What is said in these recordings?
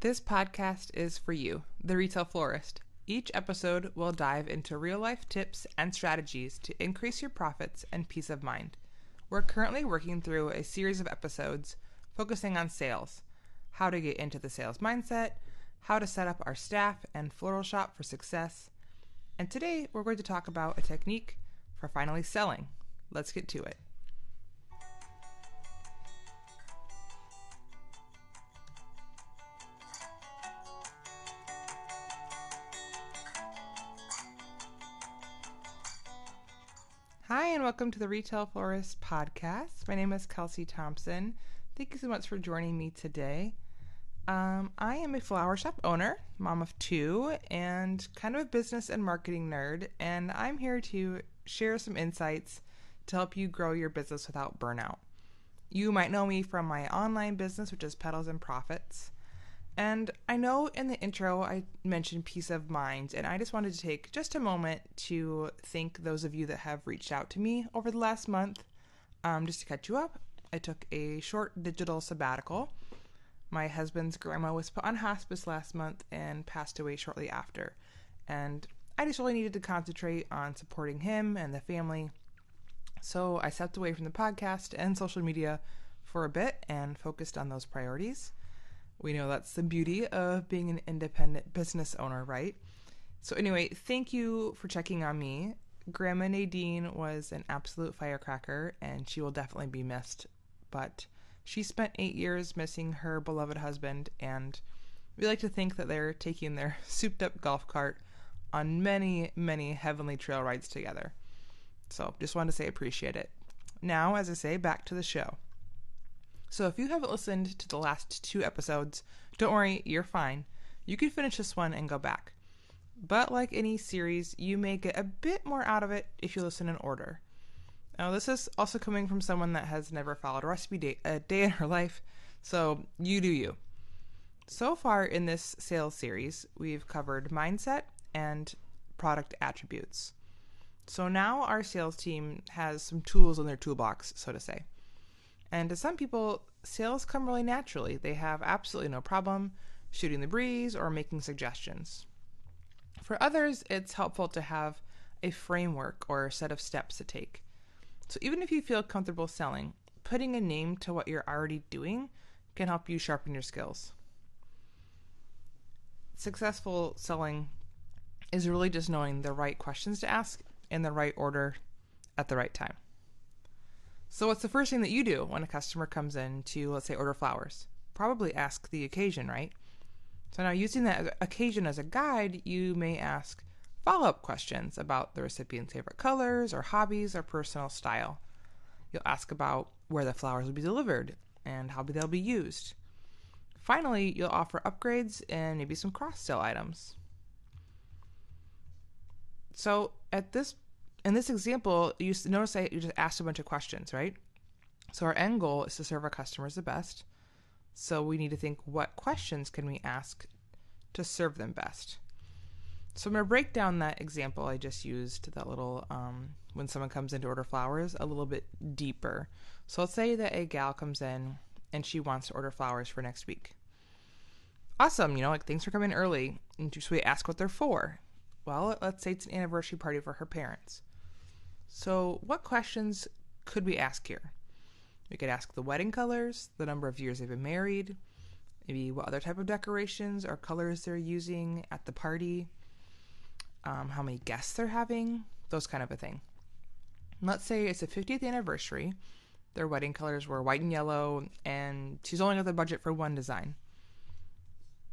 This podcast is for you, the retail florist. Each episode will dive into real life tips and strategies to increase your profits and peace of mind. We're currently working through a series of episodes focusing on sales, how to get into the sales mindset, how to set up our staff and floral shop for success. And today we're going to talk about a technique for finally selling. Let's get to it. Welcome to the Retail Florist Podcast. My name is Kelsey Thompson. Thank you so much for joining me today. Um, I am a flower shop owner, mom of two, and kind of a business and marketing nerd, and I'm here to share some insights to help you grow your business without burnout. You might know me from my online business, which is Petals and Profits. And I know in the intro I mentioned peace of mind, and I just wanted to take just a moment to thank those of you that have reached out to me over the last month. Um, just to catch you up, I took a short digital sabbatical. My husband's grandma was put on hospice last month and passed away shortly after. And I just really needed to concentrate on supporting him and the family. So I stepped away from the podcast and social media for a bit and focused on those priorities. We know that's the beauty of being an independent business owner, right? So, anyway, thank you for checking on me. Grandma Nadine was an absolute firecracker and she will definitely be missed. But she spent eight years missing her beloved husband, and we like to think that they're taking their souped up golf cart on many, many heavenly trail rides together. So, just wanted to say appreciate it. Now, as I say, back to the show. So if you haven't listened to the last two episodes, don't worry, you're fine. You can finish this one and go back. But like any series, you may get a bit more out of it if you listen in order. Now, this is also coming from someone that has never followed a recipe day, a day in her life, so you do you. So far in this sales series, we've covered mindset and product attributes. So now our sales team has some tools in their toolbox, so to say. And to some people, sales come really naturally. They have absolutely no problem shooting the breeze or making suggestions. For others, it's helpful to have a framework or a set of steps to take. So even if you feel comfortable selling, putting a name to what you're already doing can help you sharpen your skills. Successful selling is really just knowing the right questions to ask in the right order at the right time. So, what's the first thing that you do when a customer comes in to, let's say, order flowers? Probably ask the occasion, right? So, now using that occasion as a guide, you may ask follow up questions about the recipient's favorite colors or hobbies or personal style. You'll ask about where the flowers will be delivered and how they'll be used. Finally, you'll offer upgrades and maybe some cross sell items. So, at this in this example, you notice I you just asked a bunch of questions, right? So our end goal is to serve our customers the best. So we need to think what questions can we ask to serve them best. So I'm going to break down that example I just used, that little um, when someone comes in to order flowers, a little bit deeper. So let's say that a gal comes in and she wants to order flowers for next week. Awesome, you know, like thanks for coming early. And so we ask what they're for. Well, let's say it's an anniversary party for her parents. So, what questions could we ask here? We could ask the wedding colors, the number of years they've been married, maybe what other type of decorations or colors they're using at the party, um, how many guests they're having, those kind of a thing. Let's say it's the 50th anniversary. Their wedding colors were white and yellow, and she's only got the budget for one design.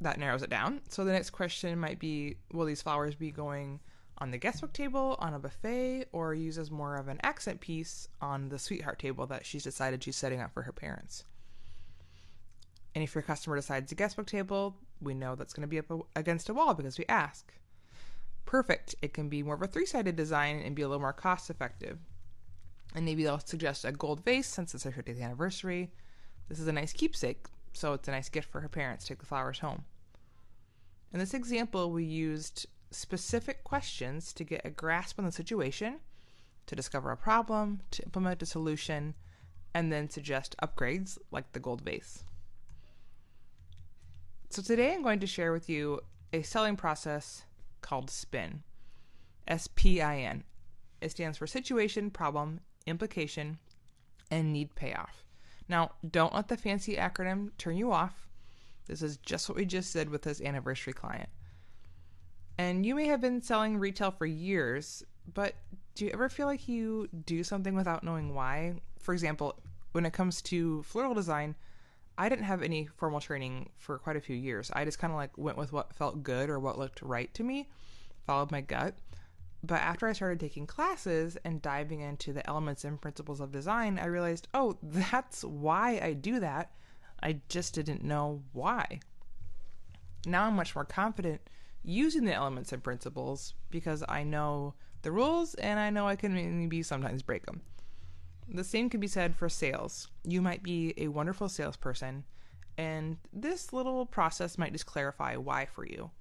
That narrows it down. So the next question might be Will these flowers be going on the guestbook table, on a buffet, or use as more of an accent piece on the sweetheart table that she's decided she's setting up for her parents. And if your customer decides the guestbook table, we know that's going to be up against a wall because we ask. Perfect. It can be more of a three sided design and be a little more cost effective. And maybe they'll suggest a gold vase since it's her 50th anniversary. This is a nice keepsake, so it's a nice gift for her parents to take the flowers home. In this example, we used specific questions to get a grasp on the situation, to discover a problem, to implement a solution, and then suggest upgrades like the gold vase. So, today I'm going to share with you a selling process called SPIN. S P I N. It stands for situation, problem, implication, and need payoff. Now, don't let the fancy acronym turn you off. This is just what we just did with this anniversary client. And you may have been selling retail for years, but do you ever feel like you do something without knowing why? For example, when it comes to floral design, I didn't have any formal training for quite a few years. I just kind of like went with what felt good or what looked right to me, followed my gut. But after I started taking classes and diving into the elements and principles of design, I realized, oh, that's why I do that. I just didn't know why. Now I'm much more confident using the elements and principles because I know the rules and I know I can maybe sometimes break them. The same can be said for sales. You might be a wonderful salesperson, and this little process might just clarify why for you.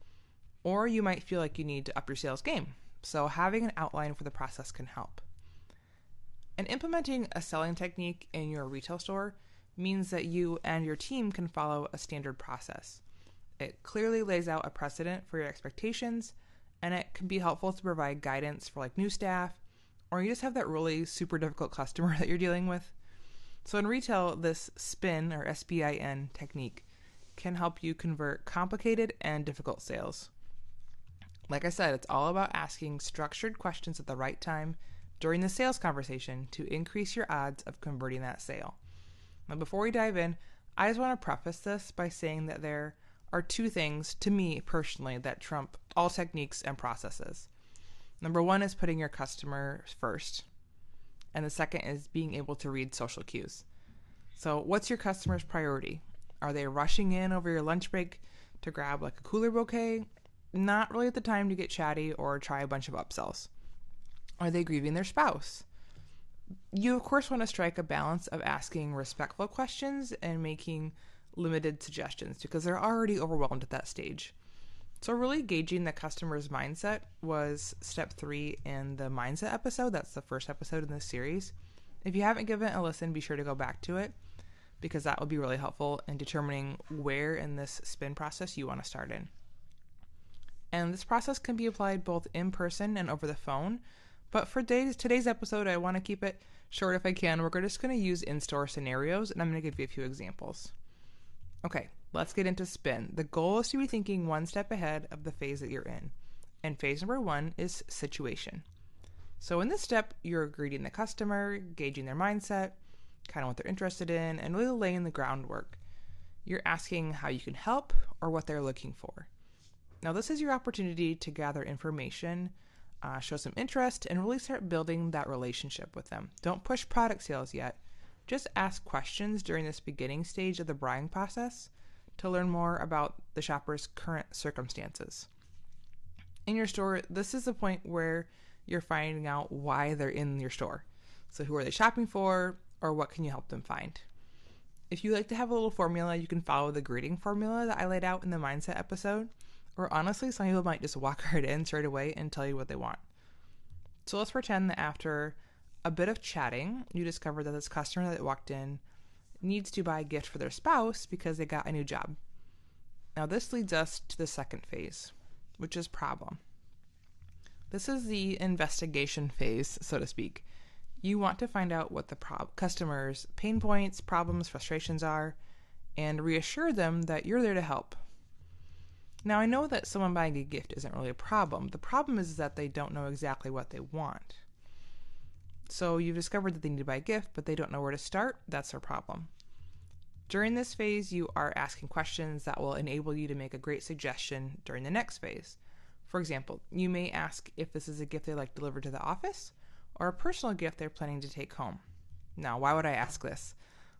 Or you might feel like you need to up your sales game. So, having an outline for the process can help. And implementing a selling technique in your retail store means that you and your team can follow a standard process. It clearly lays out a precedent for your expectations, and it can be helpful to provide guidance for like new staff, or you just have that really super difficult customer that you're dealing with. So in retail, this SPIN or SPIN technique can help you convert complicated and difficult sales. Like I said, it's all about asking structured questions at the right time during the sales conversation to increase your odds of converting that sale. Now, before we dive in, I just want to preface this by saying that there are two things, to me personally, that trump all techniques and processes. Number one is putting your customer first, and the second is being able to read social cues. So, what's your customer's priority? Are they rushing in over your lunch break to grab like a cooler bouquet, not really at the time to get chatty or try a bunch of upsells. Are they grieving their spouse? You, of course, want to strike a balance of asking respectful questions and making limited suggestions because they're already overwhelmed at that stage. So, really gauging the customer's mindset was step three in the mindset episode. That's the first episode in this series. If you haven't given a listen, be sure to go back to it because that will be really helpful in determining where in this spin process you want to start in. And this process can be applied both in person and over the phone. But for today's, today's episode, I want to keep it short if I can. We're just going to use in store scenarios, and I'm going to give you a few examples. Okay, let's get into spin. The goal is to be thinking one step ahead of the phase that you're in. And phase number one is situation. So, in this step, you're greeting the customer, gauging their mindset, kind of what they're interested in, and really laying the groundwork. You're asking how you can help or what they're looking for. Now, this is your opportunity to gather information, uh, show some interest, and really start building that relationship with them. Don't push product sales yet. Just ask questions during this beginning stage of the buying process to learn more about the shopper's current circumstances. In your store, this is the point where you're finding out why they're in your store. So, who are they shopping for, or what can you help them find? If you like to have a little formula, you can follow the greeting formula that I laid out in the mindset episode. Or honestly, some people might just walk right in straight away and tell you what they want. So let's pretend that after a bit of chatting, you discover that this customer that walked in needs to buy a gift for their spouse because they got a new job. Now, this leads us to the second phase, which is problem. This is the investigation phase, so to speak. You want to find out what the pro- customer's pain points, problems, frustrations are, and reassure them that you're there to help. Now, I know that someone buying a gift isn't really a problem. The problem is that they don't know exactly what they want. So you've discovered that they need to buy a gift, but they don't know where to start. That's their problem. During this phase, you are asking questions that will enable you to make a great suggestion during the next phase. For example, you may ask if this is a gift they like delivered to the office or a personal gift they're planning to take home. Now, why would I ask this?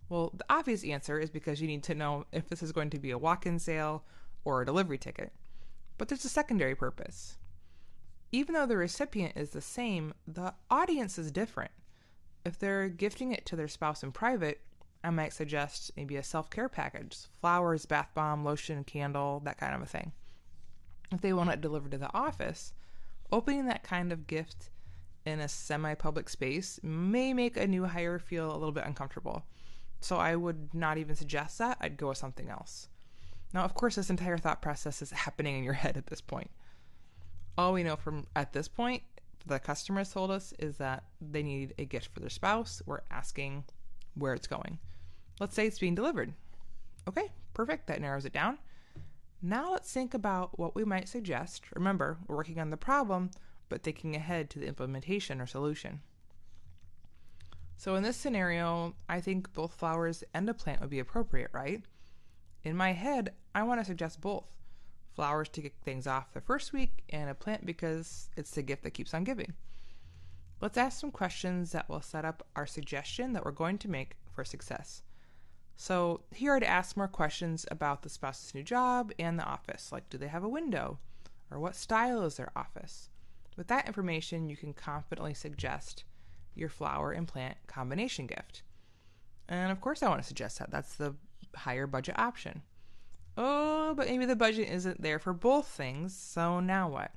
Well, the obvious answer is because you need to know if this is going to be a walk in sale or a delivery ticket. But there's a secondary purpose. Even though the recipient is the same, the audience is different. If they're gifting it to their spouse in private, I might suggest maybe a self care package flowers, bath bomb, lotion, candle, that kind of a thing. If they want it delivered to the office, opening that kind of gift in a semi public space may make a new hire feel a little bit uncomfortable. So I would not even suggest that. I'd go with something else. Now, of course, this entire thought process is happening in your head at this point. All we know from at this point, the customers told us is that they need a gift for their spouse. We're asking where it's going. Let's say it's being delivered. Okay, perfect. That narrows it down. Now let's think about what we might suggest. Remember, we're working on the problem, but thinking ahead to the implementation or solution. So in this scenario, I think both flowers and a plant would be appropriate, right? In my head, I want to suggest both. Flowers to kick things off the first week, and a plant because it's the gift that keeps on giving. Let's ask some questions that will set up our suggestion that we're going to make for success. So, here I'd ask more questions about the spouse's new job and the office, like do they have a window? Or what style is their office? With that information, you can confidently suggest your flower and plant combination gift. And of course, I want to suggest that. That's the higher budget option. Oh, but maybe the budget isn't there for both things, so now what?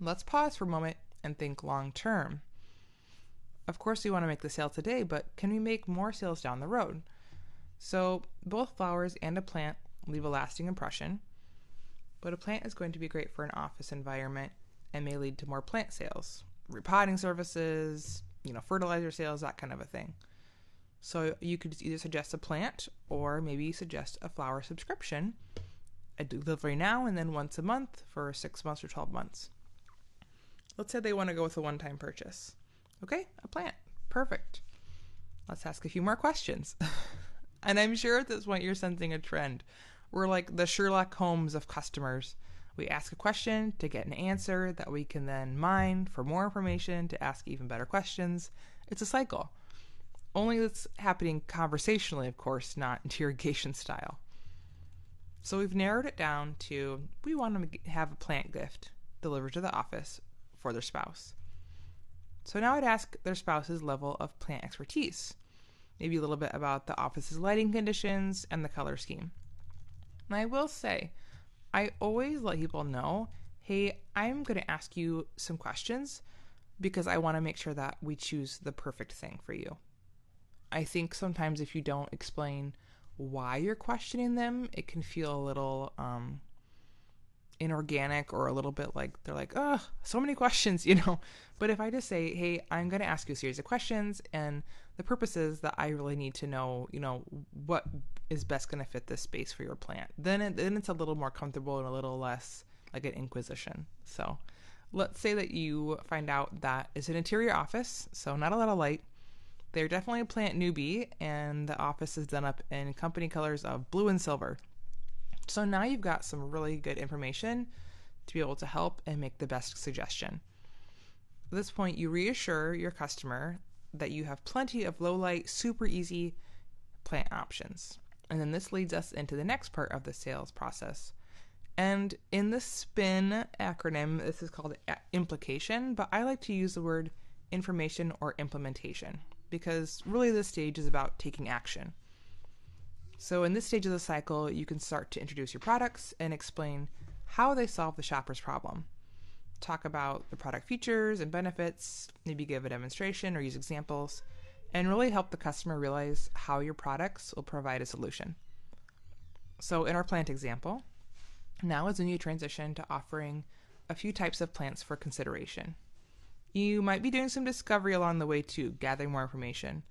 Let's pause for a moment and think long term. Of course, we want to make the sale today, but can we make more sales down the road? So, both flowers and a plant leave a lasting impression, but a plant is going to be great for an office environment and may lead to more plant sales, repotting services, you know, fertilizer sales, that kind of a thing. So you could either suggest a plant or maybe suggest a flower subscription, a delivery now and then once a month for six months or 12 months. Let's say they want to go with a one time purchase. Okay, a plant. Perfect. Let's ask a few more questions. and I'm sure at this point you're sensing a trend. We're like the Sherlock Holmes of customers. We ask a question to get an answer that we can then mine for more information to ask even better questions. It's a cycle. Only that's happening conversationally, of course, not interrogation style. So we've narrowed it down to we want to have a plant gift delivered to the office for their spouse. So now I'd ask their spouse's level of plant expertise, maybe a little bit about the office's lighting conditions and the color scheme. And I will say, I always let people know hey, I'm going to ask you some questions because I want to make sure that we choose the perfect thing for you. I think sometimes if you don't explain why you're questioning them, it can feel a little um, inorganic or a little bit like they're like, oh, so many questions, you know. But if I just say, hey, I'm going to ask you a series of questions, and the purpose is that I really need to know, you know, what is best going to fit this space for your plant, then it, then it's a little more comfortable and a little less like an inquisition. So let's say that you find out that it's an interior office, so not a lot of light they're definitely a plant newbie, and the office is done up in company colors of blue and silver. So now you've got some really good information to be able to help and make the best suggestion. At this point, you reassure your customer that you have plenty of low light, super easy plant options. And then this leads us into the next part of the sales process. And in the SPIN acronym, this is called implication, but I like to use the word information or implementation because really this stage is about taking action. So, in this stage of the cycle, you can start to introduce your products and explain how they solve the shopper's problem. Talk about the product features and benefits, maybe give a demonstration or use examples, and really help the customer realize how your products will provide a solution. So, in our plant example, now is when you transition to offering a few types of plants for consideration. You might be doing some discovery along the way too, gathering more information.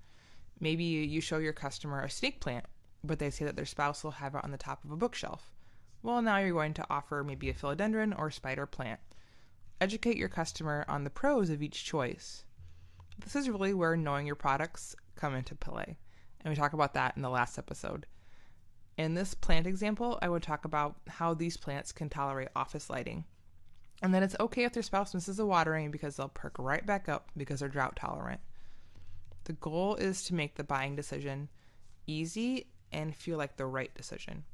Maybe you show your customer a snake plant, but they say that their spouse will have it on the top of a bookshelf. Well, now you're going to offer maybe a philodendron or spider plant. Educate your customer on the pros of each choice. This is really where knowing your products come into play, and we talk about that in the last episode. In this plant example, I would talk about how these plants can tolerate office lighting and then it's okay if their spouse misses the watering because they'll perk right back up because they're drought tolerant. The goal is to make the buying decision easy and feel like the right decision.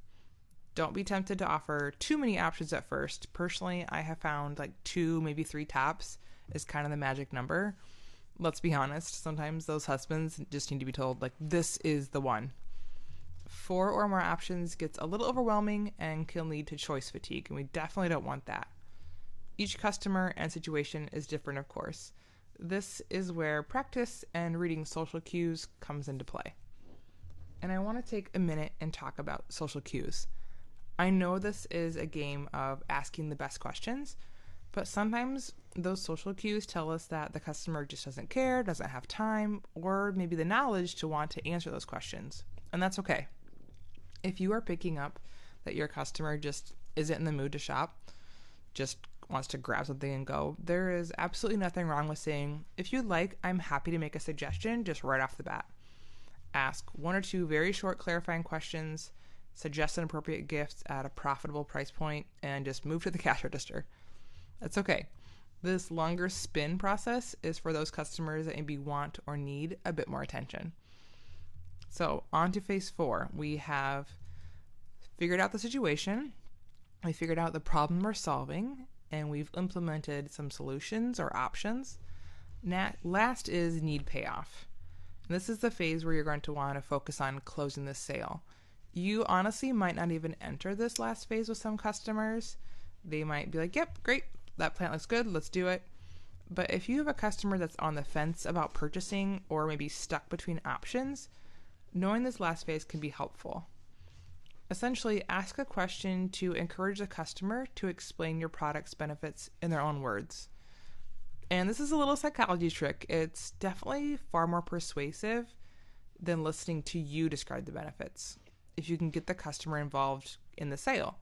Don't be tempted to offer too many options at first. Personally, I have found like two, maybe three tops is kind of the magic number. Let's be honest, sometimes those husbands just need to be told, like, this is the one. Four or more options gets a little overwhelming and can lead to choice fatigue, and we definitely don't want that. Each customer and situation is different, of course. This is where practice and reading social cues comes into play. And I want to take a minute and talk about social cues. I know this is a game of asking the best questions, but sometimes those social cues tell us that the customer just doesn't care, doesn't have time, or maybe the knowledge to want to answer those questions. And that's okay. If you are picking up that your customer just isn't in the mood to shop, just wants to grab something and go, there is absolutely nothing wrong with saying, if you'd like, I'm happy to make a suggestion just right off the bat. Ask one or two very short clarifying questions suggest an appropriate gift at a profitable price point, and just move to the cash register. That's okay. This longer spin process is for those customers that maybe want or need a bit more attention. So, on to phase four. We have figured out the situation, we figured out the problem we're solving, and we've implemented some solutions or options. last is need payoff. And this is the phase where you're going to want to focus on closing the sale you honestly might not even enter this last phase with some customers. They might be like, yep, great, that plant looks good, let's do it. But if you have a customer that's on the fence about purchasing or maybe stuck between options, knowing this last phase can be helpful. Essentially, ask a question to encourage the customer to explain your product's benefits in their own words. And this is a little psychology trick. It's definitely far more persuasive than listening to you describe the benefits if you can get the customer involved in the sale.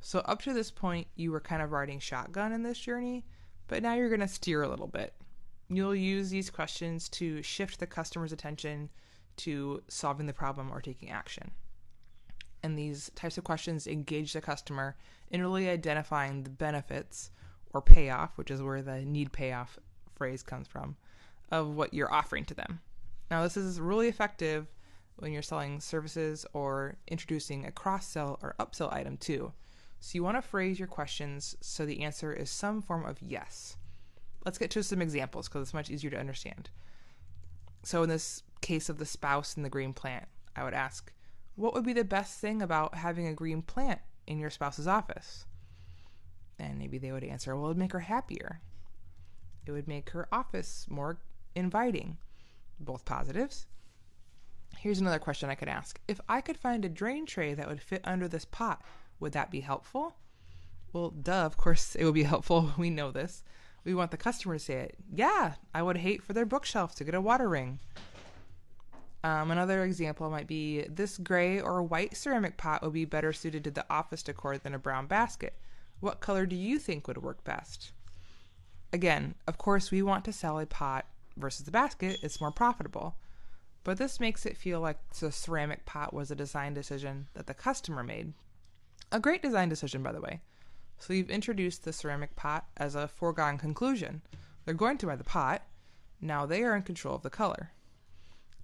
So, up to this point, you were kind of riding shotgun in this journey, but now you're going to steer a little bit. You'll use these questions to shift the customer's attention to solving the problem or taking action. And these types of questions engage the customer in really identifying the benefits or payoff, which is where the need payoff phrase comes from, of what you're offering to them. Now, this is really effective when you're selling services or introducing a cross sell or upsell item too. So you want to phrase your questions so the answer is some form of yes. Let's get to some examples because it's much easier to understand. So, in this case of the spouse and the green plant, I would ask, What would be the best thing about having a green plant in your spouse's office? And maybe they would answer, Well, it would make her happier. It would make her office more inviting. Both positives. Here's another question I could ask. If I could find a drain tray that would fit under this pot, would that be helpful? Well, duh, of course it would be helpful. We know this. We want the customer to say it. Yeah, I would hate for their bookshelf to get a water ring. Um, another example might be this gray or white ceramic pot would be better suited to the office decor than a brown basket. What color do you think would work best? Again, of course, we want to sell a pot versus the basket, it's more profitable but this makes it feel like the ceramic pot was a design decision that the customer made. A great design decision, by the way. So you've introduced the ceramic pot as a foregone conclusion. They're going to buy the pot. Now they are in control of the color.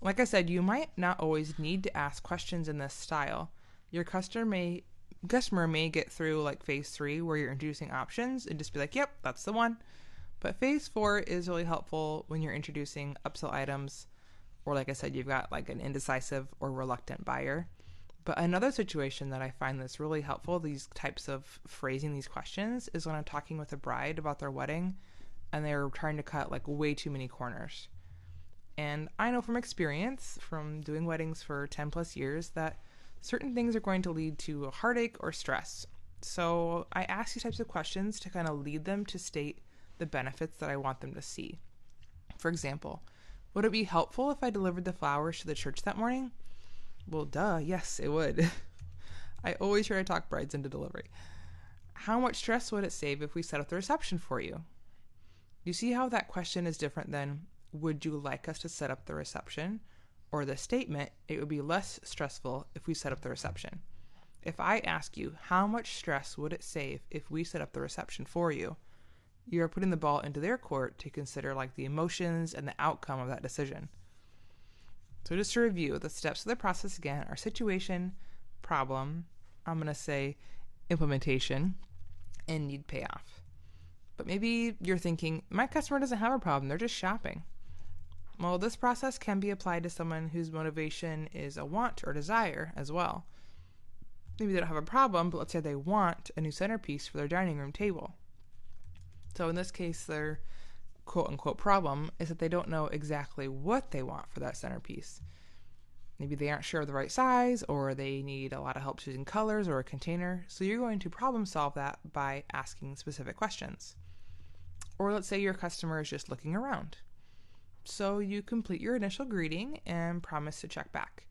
Like I said, you might not always need to ask questions in this style. Your customer may customer may get through like phase three where you're introducing options and just be like, yep, that's the one. But phase four is really helpful when you're introducing upsell items or like I said, you've got like an indecisive or reluctant buyer. But another situation that I find that's really helpful, these types of phrasing these questions, is when I'm talking with a bride about their wedding and they're trying to cut like way too many corners. And I know from experience, from doing weddings for 10 plus years, that certain things are going to lead to heartache or stress. So I ask these types of questions to kind of lead them to state the benefits that I want them to see. For example, would it be helpful if I delivered the flowers to the church that morning? Well, duh, yes, it would. I always try to talk brides into delivery. How much stress would it save if we set up the reception for you? You see how that question is different than, would you like us to set up the reception? Or the statement, it would be less stressful if we set up the reception. If I ask you, how much stress would it save if we set up the reception for you? you are putting the ball into their court to consider like the emotions and the outcome of that decision. So just to review, the steps of the process again are situation, problem, I'm going to say implementation, and need payoff. But maybe you're thinking, my customer doesn't have a problem, they're just shopping. Well, this process can be applied to someone whose motivation is a want or desire as well. Maybe they don't have a problem, but let's say they want a new centerpiece for their dining room table. So in this case, their quote unquote problem is that they don't know exactly what they want for that centerpiece. Maybe they aren't sure of the right size, or they need a lot of help choosing colors or a container. So you're going to problem solve that by asking specific questions. Or let's say your customer is just looking around. So you complete your initial greeting and promise to check back.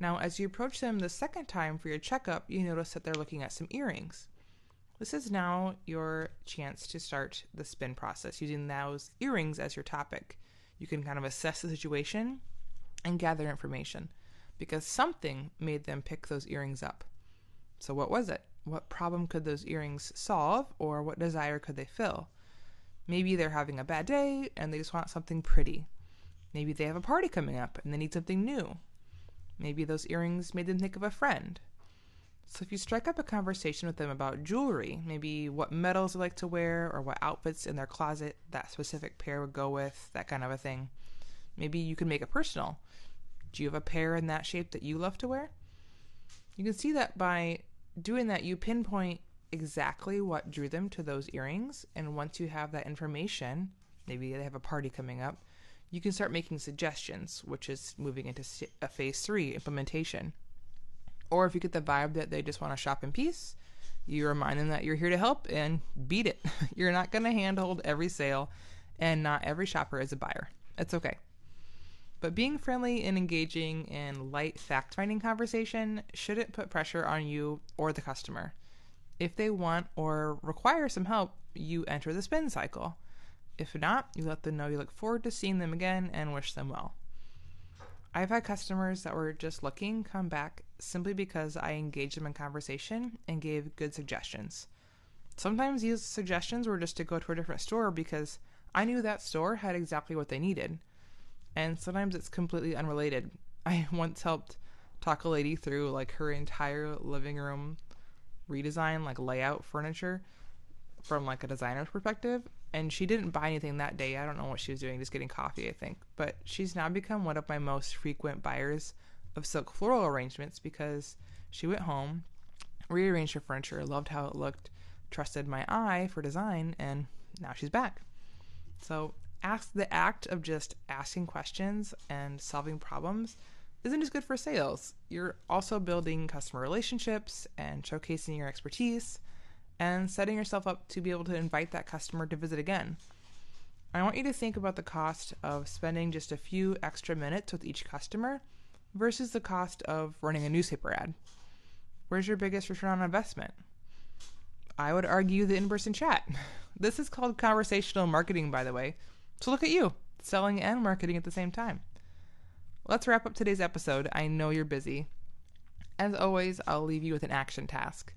Now, as you approach them the second time for your checkup, you notice that they're looking at some earrings. This is now your chance to start the spin process using those earrings as your topic. You can kind of assess the situation and gather information because something made them pick those earrings up. So, what was it? What problem could those earrings solve, or what desire could they fill? Maybe they're having a bad day and they just want something pretty. Maybe they have a party coming up and they need something new. Maybe those earrings made them think of a friend. So if you strike up a conversation with them about jewelry, maybe what metals they like to wear or what outfits in their closet that specific pair would go with, that kind of a thing. Maybe you can make it personal. Do you have a pair in that shape that you love to wear? You can see that by doing that, you pinpoint exactly what drew them to those earrings. And once you have that information, maybe they have a party coming up, you can start making suggestions, which is moving into a phase three implementation. Or if you get the vibe that they just want to shop in peace, you remind them that you're here to help and beat it. you're not going to handhold every sale, and not every shopper is a buyer. It's okay. But being friendly and engaging in light fact finding conversation shouldn't put pressure on you or the customer. If they want or require some help, you enter the spin cycle. If not, you let them know you look forward to seeing them again and wish them well. I've had customers that were just looking come back simply because I engaged them in conversation and gave good suggestions. Sometimes these suggestions were just to go to a different store because I knew that store had exactly what they needed. And sometimes it's completely unrelated. I once helped talk a lady through like her entire living room redesign, like layout furniture from like a designer's perspective. And she didn't buy anything that day. I don't know what she was doing, just getting coffee, I think. But she's now become one of my most frequent buyers of silk floral arrangements because she went home, rearranged her furniture, loved how it looked, trusted my eye for design, and now she's back. So ask the act of just asking questions and solving problems isn't just good for sales. You're also building customer relationships and showcasing your expertise and setting yourself up to be able to invite that customer to visit again. I want you to think about the cost of spending just a few extra minutes with each customer versus the cost of running a newspaper ad. Where's your biggest return on investment? I would argue the in person chat. This is called conversational marketing, by the way. So look at you, selling and marketing at the same time. Let's wrap up today's episode. I know you're busy. As always, I'll leave you with an action task.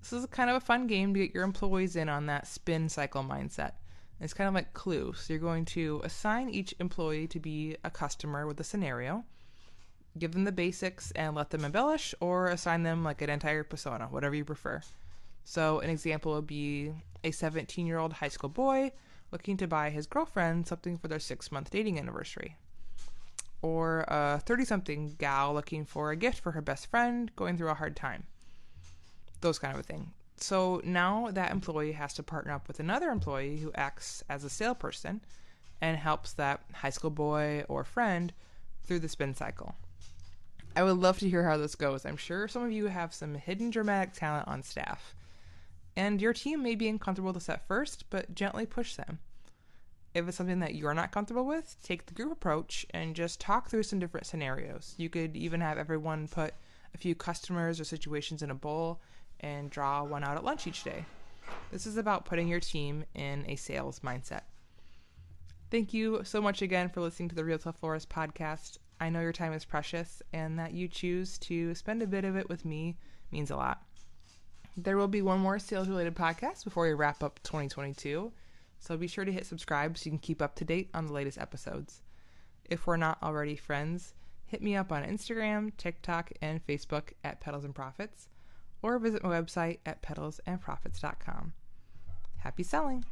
This is kind of a fun game to get your employees in on that spin cycle mindset. It's kind of like Clue. So you're going to assign each employee to be a customer with a scenario, give them the basics and let them embellish, or assign them like an entire persona, whatever you prefer. So an example would be a 17 year old high school boy looking to buy his girlfriend something for their six month dating anniversary or a 30 something gal looking for a gift for her best friend going through a hard time. Those kind of a thing. So now that employee has to partner up with another employee who acts as a salesperson and helps that high school boy or friend through the spin cycle. I would love to hear how this goes. I'm sure some of you have some hidden dramatic talent on staff. And your team may be uncomfortable to set first, but gently push them. If it's something that you're not comfortable with, take the group approach and just talk through some different scenarios. You could even have everyone put a few customers or situations in a bowl and draw one out at lunch each day. This is about putting your team in a sales mindset. Thank you so much again for listening to the Retail Florist podcast. I know your time is precious, and that you choose to spend a bit of it with me means a lot. There will be one more sales related podcast before we wrap up 2022. So be sure to hit subscribe so you can keep up to date on the latest episodes. If we're not already friends, hit me up on Instagram, TikTok, and Facebook at Petals and Profits, or visit my website at petalsandprofits.com. Happy selling!